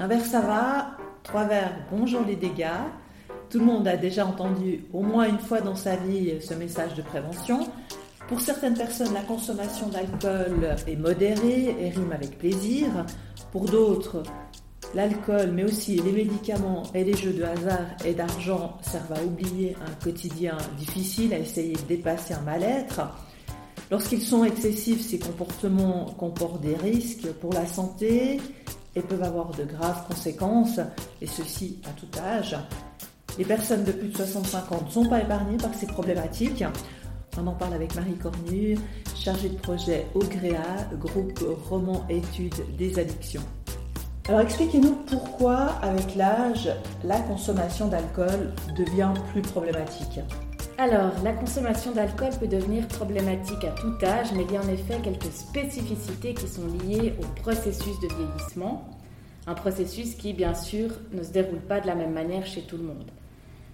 Un verre ça va, trois verres bonjour les dégâts. Tout le monde a déjà entendu au moins une fois dans sa vie ce message de prévention. Pour certaines personnes, la consommation d'alcool est modérée et rime avec plaisir. Pour d'autres, l'alcool, mais aussi les médicaments et les jeux de hasard et d'argent servent à oublier un quotidien difficile, à essayer de dépasser un mal-être. Lorsqu'ils sont excessifs, ces comportements comportent des risques pour la santé peuvent avoir de graves conséquences, et ceci à tout âge. Les personnes de plus de 65 ans ne sont pas épargnées par ces problématiques. On en parle avec Marie Cornu, chargée de projet au GREA, groupe Roman Études des addictions. Alors expliquez-nous pourquoi, avec l'âge, la consommation d'alcool devient plus problématique. Alors, la consommation d'alcool peut devenir problématique à tout âge, mais il y a en effet quelques spécificités qui sont liées au processus de vieillissement. Un processus qui, bien sûr, ne se déroule pas de la même manière chez tout le monde.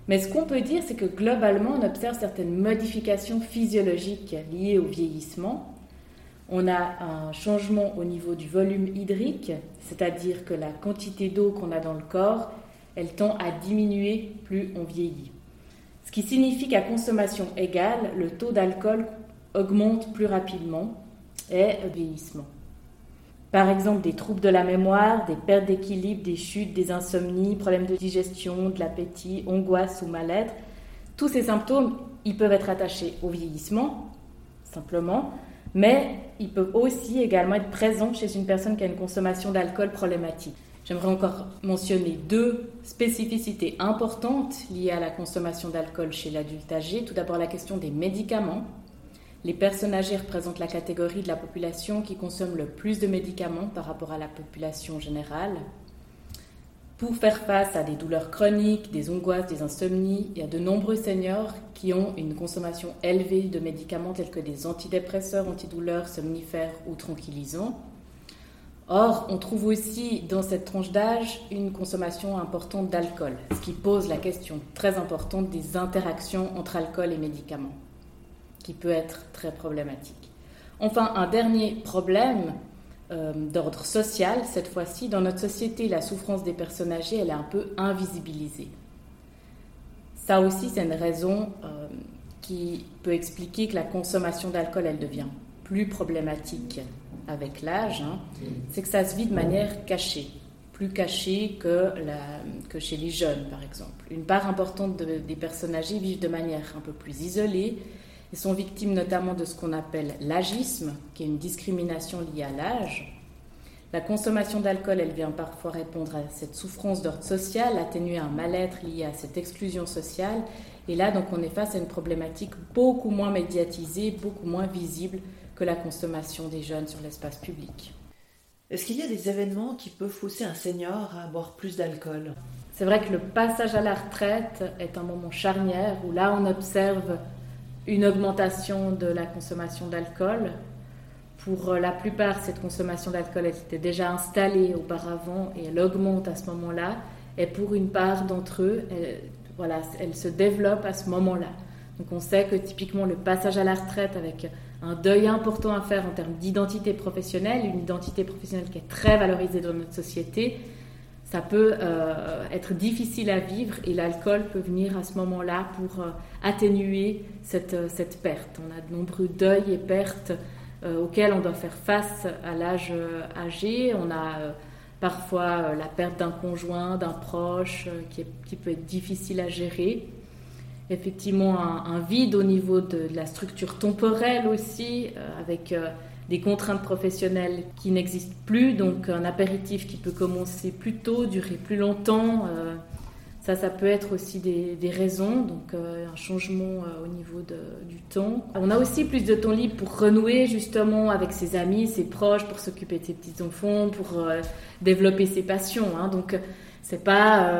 Mais ce qu'on peut dire, c'est que globalement, on observe certaines modifications physiologiques liées au vieillissement. On a un changement au niveau du volume hydrique, c'est-à-dire que la quantité d'eau qu'on a dans le corps, elle tend à diminuer plus on vieillit. Ce qui signifie qu'à consommation égale, le taux d'alcool augmente plus rapidement et vieillissement. Par exemple, des troubles de la mémoire, des pertes d'équilibre, des chutes, des insomnies, problèmes de digestion, de l'appétit, angoisse ou mal-être. Tous ces symptômes, ils peuvent être attachés au vieillissement, simplement, mais ils peuvent aussi également être présents chez une personne qui a une consommation d'alcool problématique. J'aimerais encore mentionner deux spécificités importantes liées à la consommation d'alcool chez l'adulte âgé. Tout d'abord la question des médicaments. Les personnes âgées représentent la catégorie de la population qui consomme le plus de médicaments par rapport à la population générale. Pour faire face à des douleurs chroniques, des angoisses, des insomnies, il y a de nombreux seniors qui ont une consommation élevée de médicaments tels que des antidépresseurs, antidouleurs, somnifères ou tranquillisants. Or, on trouve aussi dans cette tranche d'âge une consommation importante d'alcool, ce qui pose la question très importante des interactions entre alcool et médicaments qui peut être très problématique. Enfin, un dernier problème euh, d'ordre social, cette fois-ci, dans notre société, la souffrance des personnes âgées, elle est un peu invisibilisée. Ça aussi, c'est une raison euh, qui peut expliquer que la consommation d'alcool, elle devient plus problématique avec l'âge, hein. c'est que ça se vit de manière cachée, plus cachée que, chez les jeunes, par exemple. Une part importante des personnes âgées vivent de manière un peu plus isolée, ils sont victimes notamment de ce qu'on appelle l'agisme, qui est une discrimination liée à l'âge. La consommation d'alcool, elle vient parfois répondre à cette souffrance d'ordre social, atténuer un mal-être lié à cette exclusion sociale. Et là, donc, on est face à une problématique beaucoup moins médiatisée, beaucoup moins visible que la consommation des jeunes sur l'espace public. Est-ce qu'il y a des événements qui peuvent pousser un senior à boire plus d'alcool? C'est vrai que le passage à la retraite est un moment charnière où là, on observe une augmentation de la consommation d'alcool. Pour euh, la plupart, cette consommation d'alcool était déjà installée auparavant et elle augmente à ce moment-là. Et pour une part d'entre eux, elle, voilà, elle se développe à ce moment-là. Donc on sait que typiquement le passage à la retraite avec un deuil important à faire en termes d'identité professionnelle, une identité professionnelle qui est très valorisée dans notre société, ça peut euh, être difficile à vivre et l'alcool peut venir à ce moment-là pour euh, atténuer cette, euh, cette, perte. On a de nombreux deuils et pertes auxquels on doit faire face à l'âge âgé. On a parfois la perte d'un conjoint, d'un proche qui, peut être difficile à gérer. Effectivement, un, vide au niveau de, de, la structure temporelle aussi, avec des contraintes professionnelles qui n'existent plus, donc un apéritif qui peut commencer plus tôt, durer plus longtemps. Euh, ça, ça peut être aussi des, raisons, donc euh, un changement euh, au niveau du temps. On a aussi plus de temps libre pour renouer justement avec ses amis, ses proches, pour s'occuper de ses petits-enfants, pour développer ses passions. Hein. donc, c'est pas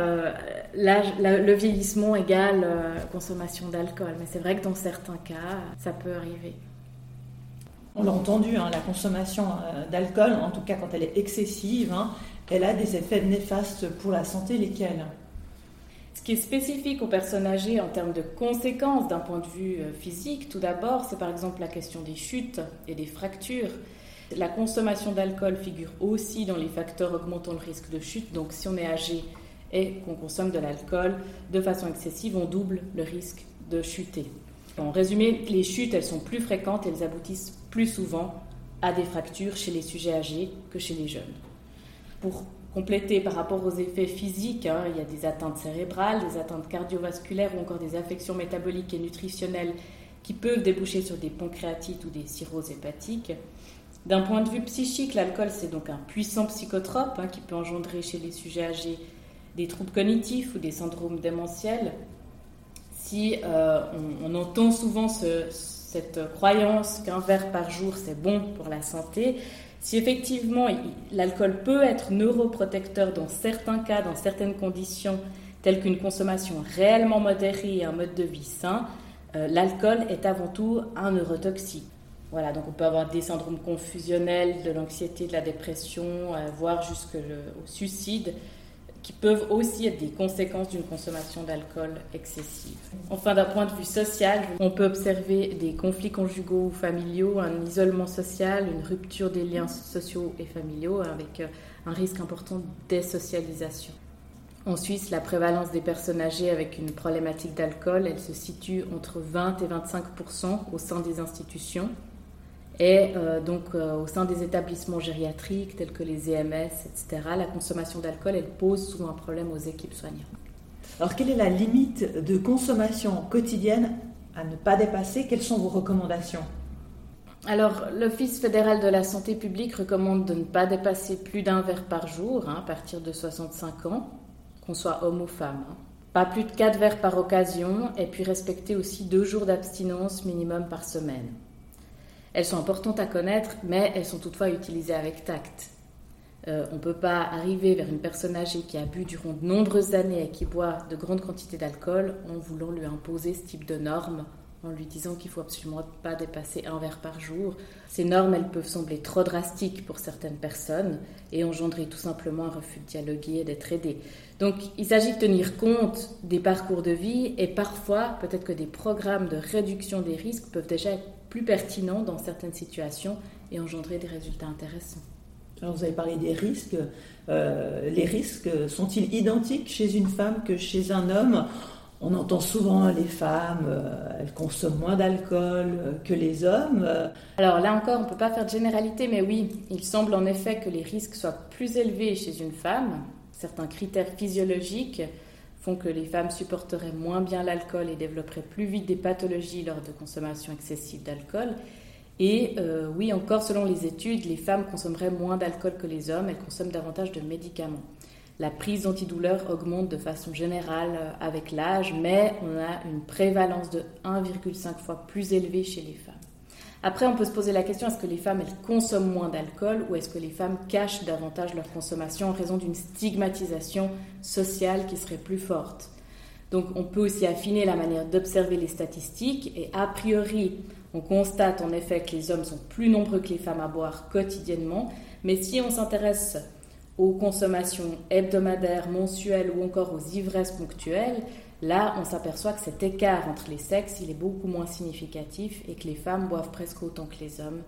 le vieillissement égale consommation d'alcool, mais c'est vrai que dans certains cas, ça peut arriver. On l'a entendu, hein, la consommation euh, d'alcool, en tout cas quand elle est excessive, hein, elle a des effets néfastes pour la santé, lesquels? Ce qui est spécifique aux personnes âgées en termes de conséquences d'un point de vue euh, physique, tout d'abord, c'est par exemple la question des chutes et des fractures. La consommation d'alcool figure aussi dans les facteurs augmentant le risque de chute. Donc si on est âgé et qu'on consomme de l'alcool de façon excessive, on double le risque de chuter. En résumé, les chutes, elles sont plus fréquentes et elles aboutissent plus souvent à des fractures chez les sujets âgés que chez les jeunes. Pour compléter par rapport aux effets physiques, hein, il y a des atteintes cérébrales, des atteintes cardiovasculaires ou encore des affections métaboliques et nutritionnelles qui peuvent déboucher sur des pancréatites ou des cirrhoses hépatiques. D'un point de vue psychique, l'alcool, c'est donc un puissant psychotrope hein, qui peut engendrer chez les sujets âgés des troubles cognitifs ou des syndromes démentiels. Si euh, on, entend souvent cette croyance qu'un verre par jour, c'est bon pour la santé, si effectivement l'alcool peut être neuroprotecteur dans certains cas, dans certaines conditions, telles qu'une consommation réellement modérée et un mode de vie sain, euh, l'alcool est avant tout un neurotoxique. Voilà, donc on peut avoir des syndromes confusionnels, de l'anxiété, de la dépression, euh, voire jusqu'au suicide, qui peuvent aussi être des conséquences d'une consommation d'alcool excessive. Enfin, d'un point de vue social, on peut observer des conflits conjugaux ou familiaux, un isolement social, une rupture des liens sociaux et familiaux, avec euh, un risque important de désocialisation. En Suisse, la prévalence des personnes âgées avec une problématique d'alcool, elle se situe entre 20 et 25% au sein des institutions et euh, donc euh, au sein des établissements gériatriques tels que les EMS, etc. La consommation d'alcool, elle pose souvent un problème aux équipes soignantes. Alors quelle est la limite de consommation quotidienne à ne pas dépasser? Quelles sont vos recommandations? Alors, l'Office fédéral de la santé publique recommande de ne pas dépasser plus d'un verre par jour hein, à partir de 65 ans qu'on soit homme ou femme. Hein. Pas plus de 4 verres par occasion, et puis respecter aussi 2 jours d'abstinence minimum par semaine. Elles sont importantes à connaître, mais elles sont toutefois utilisées avec tact. Euh, on ne peut pas arriver vers une personne âgée qui a bu durant de nombreuses années et qui boit de grandes quantités d'alcool en voulant lui imposer ce type de normes en lui disant qu'il faut absolument pas dépasser un verre par jour. Ces normes, elles peuvent sembler trop drastiques pour certaines personnes et engendrer tout simplement un refus de dialoguer et d'être aidé. Donc, il s'agit de tenir compte des parcours de vie et parfois, peut-être que des programmes de réduction des risques peuvent déjà être plus pertinents dans certaines situations et engendrer des résultats intéressants. Alors, vous avez parlé des risques. Euh, les risques sont-ils identiques chez une femme que chez un homme? On entend souvent les femmes, euh, elles consomment moins d'alcool euh, que les hommes. Alors là encore, on ne peut pas faire de généralité, mais oui, il semble en effet que les risques soient plus élevés chez une femme. Certains critères physiologiques que les femmes supporteraient moins bien l'alcool et développeraient plus vite des pathologies lors de consommation excessive d'alcool. Et euh, oui, encore selon les études, les femmes consommeraient moins d'alcool que les hommes, elles consomment davantage de médicaments. La prise d'antidouleurs augmente de façon générale euh, avec l'âge, mais on a une prévalence de 1,5 fois plus élevée chez les femmes. Après, on peut se poser la question est-ce que les femmes elles consomment moins d'alcool ou est-ce que les femmes cachent davantage leur consommation en raison d'une stigmatisation sociale qui serait plus forte? Donc, on peut aussi affiner la manière d'observer les statistiques et a priori, on constate en effet que les hommes sont plus nombreux que les femmes à boire quotidiennement, mais si on s'intéresse aux consommations hebdomadaires, mensuelles ou encore aux ivresses ponctuelles, là, on s'aperçoit que cet écart entre les sexes, il est beaucoup moins significatif et que les femmes boivent presque autant que les hommes,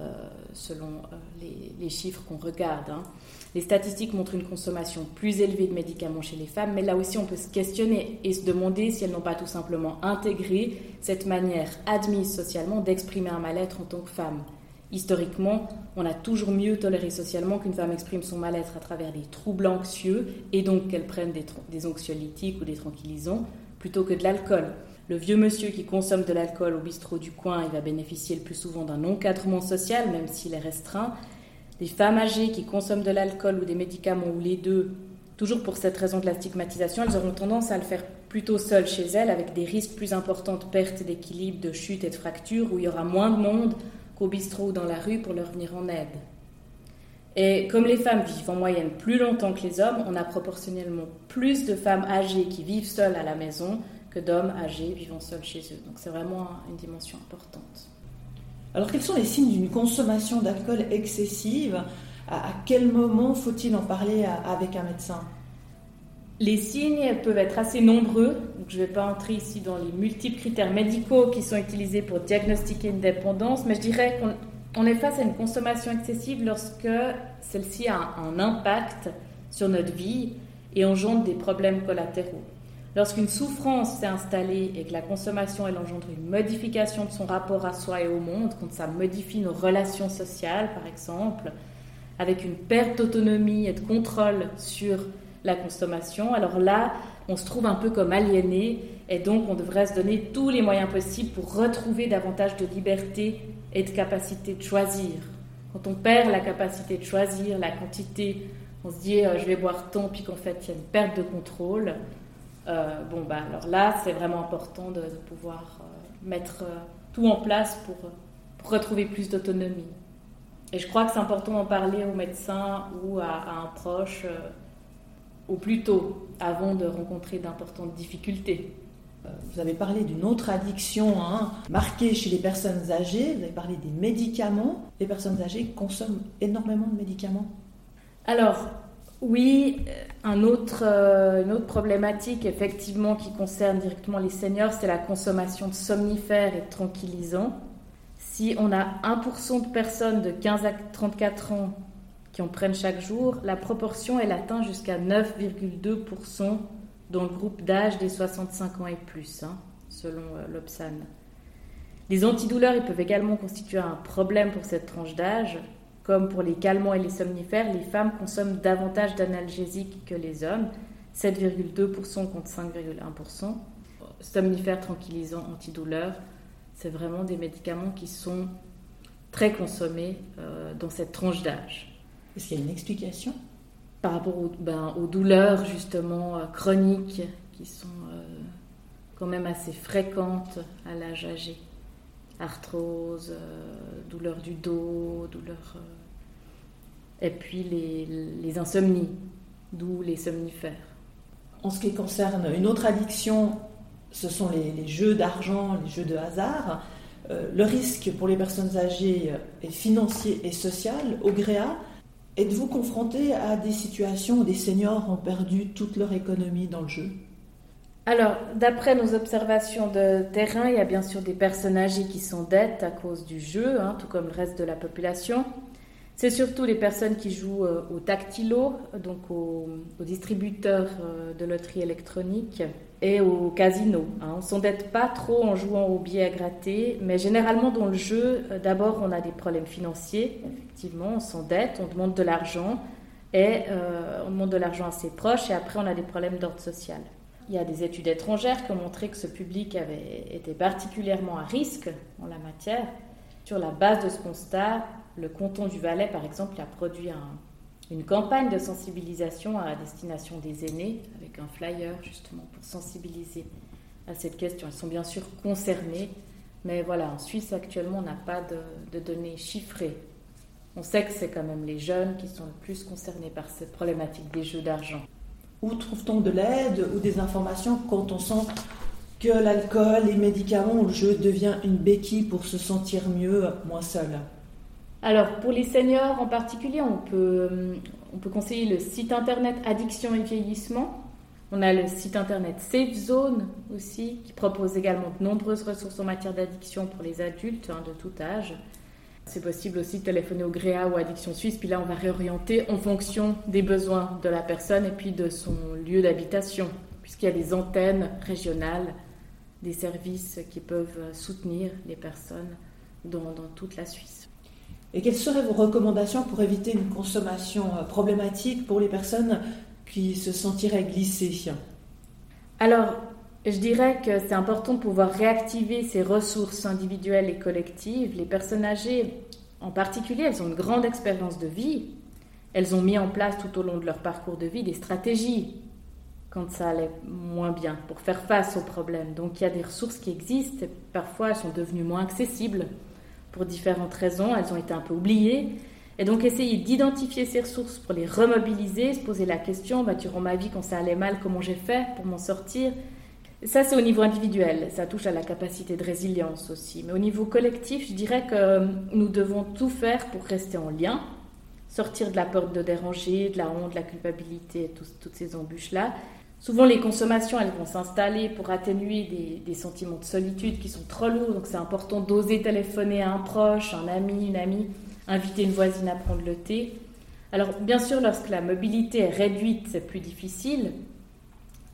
euh, selon euh, les, chiffres qu'on regarde. Hein. Les statistiques montrent une consommation plus élevée de médicaments chez les femmes, mais là aussi, on peut se questionner et se demander si elles n'ont pas tout simplement intégré cette manière admise socialement d'exprimer un mal-être en tant que femme. Historiquement, on a toujours mieux toléré socialement qu'une femme exprime son mal-être à travers des troubles anxieux et donc qu'elle prenne des, anxiolytiques ou des tranquillisants plutôt que de l'alcool. Le vieux monsieur qui consomme de l'alcool au bistrot du coin, il va bénéficier le plus souvent d'un encadrement social, même s'il est restreint. Les femmes âgées qui consomment de l'alcool ou des médicaments ou les deux, toujours pour cette raison de la stigmatisation, elles auront tendance à le faire plutôt seules chez elles, avec des risques plus importants de perte d'équilibre, de chute et de fracture, où il y aura moins de monde, qu'au bistrot ou dans la rue pour leur venir en aide. Et comme les femmes vivent en moyenne plus longtemps que les hommes, on a proportionnellement plus de femmes âgées qui vivent seules à la maison que d'hommes âgés vivant seuls chez eux. Donc c'est vraiment une dimension importante. Alors quels sont les signes d'une consommation d'alcool excessive? À quel moment faut-il en parler avec un médecin? Les signes peuvent être assez nombreux, je ne vais pas entrer ici dans les multiples critères médicaux qui sont utilisés pour diagnostiquer une dépendance, mais je dirais On est face à une consommation excessive lorsque celle-ci a un impact sur notre vie et engendre des problèmes collatéraux. Lorsqu'une souffrance s'est installée et que la consommation elle engendre une modification de son rapport à soi et au monde, quand ça modifie nos relations sociales par exemple, avec une perte d'autonomie et de contrôle sur la consommation, alors là, on se trouve un peu comme aliéné et donc on devrait se donner tous les moyens possibles pour retrouver davantage de liberté et de capacité de choisir. Quand on perd la capacité de choisir, la quantité, on se dit euh, je vais boire tant, puis qu'en fait il y a une perte de contrôle. Euh, bon, bah, alors là, c'est vraiment important de, pouvoir euh, mettre tout en place pour, pour retrouver plus d'autonomie. Et je crois que c'est important d'en parler au médecin ou à, un proche au plus tôt, avant de rencontrer d'importantes difficultés. Vous avez parlé d'une autre addiction hein, marquée chez les personnes âgées, vous avez parlé des médicaments. Les personnes âgées consomment énormément de médicaments Alors, oui, un autre, euh, une autre problématique effectivement qui concerne directement les seniors, c'est la consommation de somnifères et de tranquillisants. Si on a 1% de personnes de 15 à 34 ans qui en prennent chaque jour, la proportion elle atteint jusqu'à 9,2% dans le groupe d'âge des 65 ans et plus, hein, selon euh, l'Obsan. Les antidouleurs ils peuvent également constituer un problème pour cette tranche d'âge. Comme pour les calmants et les somnifères, les femmes consomment davantage d'analgésiques que les hommes, 7,2% contre 5,1%. Somnifères, tranquillisants, antidouleurs, c'est vraiment des médicaments qui sont très consommés euh, dans cette tranche d'âge. Est-ce qu'il y a une explication par rapport aux, ben, aux douleurs justement euh, chroniques qui sont euh, quand même assez fréquentes à l'âge âgé. Arthrose, euh, douleurs du dos, douleurs... et puis les, les insomnies, d'où les somnifères. En ce qui concerne une autre addiction, ce sont les, les jeux d'argent, les jeux de hasard. le risque pour les personnes âgées est financier et social, au GREA. Êtes-vous confronté à des situations où des seniors ont perdu toute leur économie dans le jeu? Alors, d'après nos observations de terrain, il y a bien sûr des personnes âgées qui sont dettes à cause du jeu, hein, tout comme le reste de la population. C'est surtout les personnes qui jouent euh, au tactilo, donc aux, distributeurs euh, de loterie électronique et au casino. Hein. On s'endette pas trop en jouant au billets à gratter, mais généralement dans le jeu, euh, d'abord on a des problèmes financiers, effectivement, on s'endette, on demande de l'argent et on demande de l'argent à ses proches et après on a des problèmes d'ordre social. Il y a des études étrangères qui ont montré que ce public avait été particulièrement à risque en la matière. Sur la base de ce constat, le canton du Valais, par exemple, a produit une campagne de sensibilisation à destination des aînés, avec un flyer justement pour sensibiliser à cette question. Ils sont bien sûr concernés, mais voilà, en Suisse actuellement, on n'a pas de, données chiffrées. On sait que c'est quand même les jeunes qui sont le plus concernés par cette problématique des jeux d'argent. Où trouve-t-on de l'aide ou des informations quand on sent que l'alcool, les médicaments ou le jeu devient une béquille pour se sentir mieux, moins seul alors, pour les seniors en particulier, on peut, on peut conseiller le site internet Addiction et Vieillissement. On a le site internet Safe Zone aussi, qui propose également de nombreuses ressources en matière d'addiction pour les adultes hein, de tout âge. C'est possible aussi de téléphoner au GREA ou Addiction Suisse, puis là on va réorienter en fonction des besoins de la personne et puis de son lieu d'habitation, puisqu'il y a des antennes régionales, des services qui peuvent soutenir les personnes dans toute la Suisse. Et quelles seraient vos recommandations pour éviter une consommation euh, problématique pour les personnes qui se sentiraient glissées? Alors, je dirais que c'est important de pouvoir réactiver ces ressources individuelles et collectives. Les personnes âgées, en particulier, elles ont une grande expérience de vie. Elles ont mis en place tout au long de leur parcours de vie des stratégies quand ça allait moins bien pour faire face aux problèmes. Donc il y a des ressources qui existent, parfois elles sont devenues moins accessibles pour différentes raisons, elles ont été un peu oubliées. Et donc essayer d'identifier ces ressources pour les remobiliser, se poser la question, bah, durant ma vie quand ça allait mal, comment j'ai fait pour m'en sortir? Ça c'est au niveau individuel, ça touche à la capacité de résilience aussi. Mais au niveau collectif, je dirais que euh, nous devons tout faire pour rester en lien, sortir de la peur de déranger, de la honte, de la culpabilité, toutes ces embûches-là, Souvent, les consommations, elles vont s'installer pour atténuer des, sentiments de solitude qui sont trop lourds. Donc, c'est important d'oser téléphoner à un proche, un ami, une amie, inviter une voisine à prendre le thé. Alors, bien sûr, lorsque la mobilité est réduite, c'est plus difficile.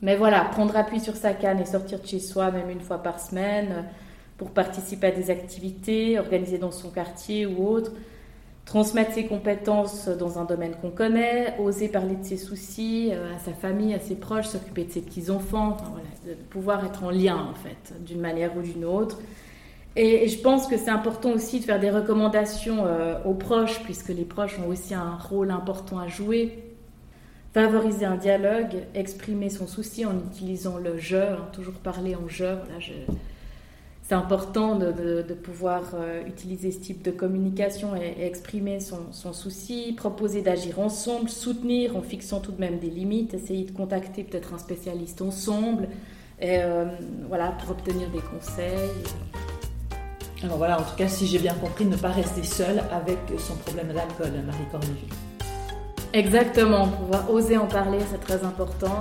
Mais voilà, prendre appui sur sa canne et sortir de chez soi, même une fois par semaine, pour participer à des activités organisées dans son quartier ou autre, transmettre ses compétences dans un domaine qu'on connaît, oser parler de ses soucis euh, à sa famille, à ses proches, s'occuper de ses petits-enfants, pouvoir être en lien en fait, d'une manière ou d'une autre. Et, je pense que c'est important aussi de faire des recommandations euh, aux proches, puisque les proches ont aussi un rôle important à jouer. Favoriser un dialogue, exprimer son souci en utilisant le je, hein, toujours parler en je. Là, je c'est important de, pouvoir euh, utiliser ce type de communication et, exprimer son, souci, proposer d'agir ensemble, soutenir en fixant tout de même des limites, essayer de contacter peut-être un spécialiste ensemble, et, euh, voilà, pour obtenir des conseils. Alors voilà, en tout cas, si j'ai bien compris, ne pas rester seul avec son problème d'alcool, Marie Corneville. Exactement, pouvoir oser en parler, c'est très important.